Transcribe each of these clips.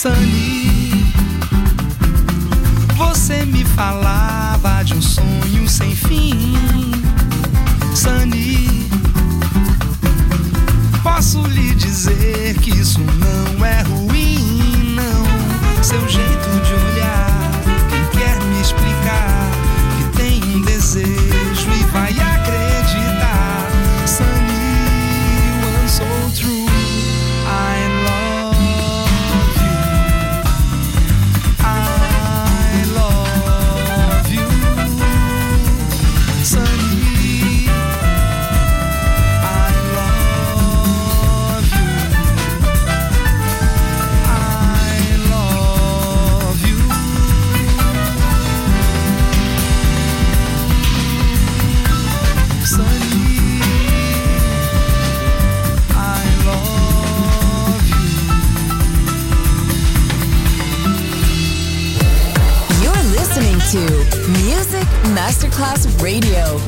Sani, você me falava de um sonho sem fim. Sani, posso lhe dizer que isso não é ruim, não, seu jeito. Class Radio.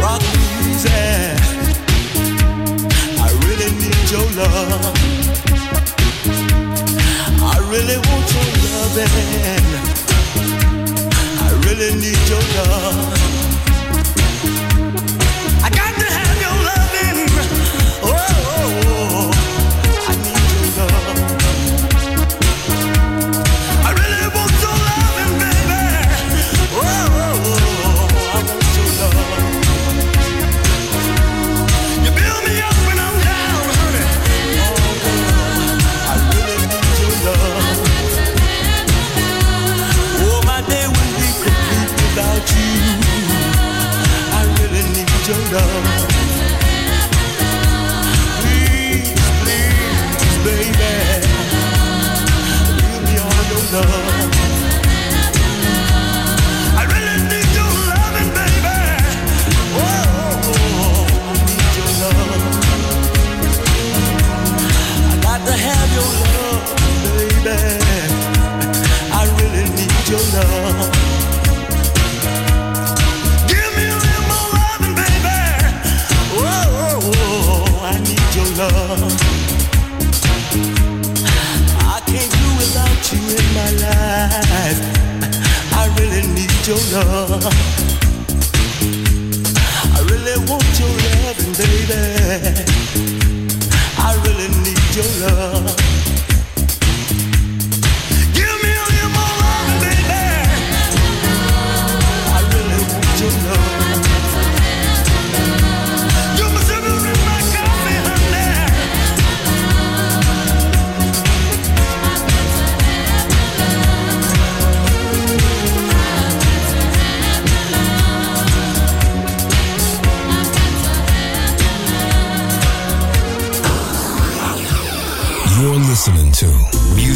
rock music. I really need your love. I really want your. I really need your love. window your love. I really want your loving, baby. I really need your love.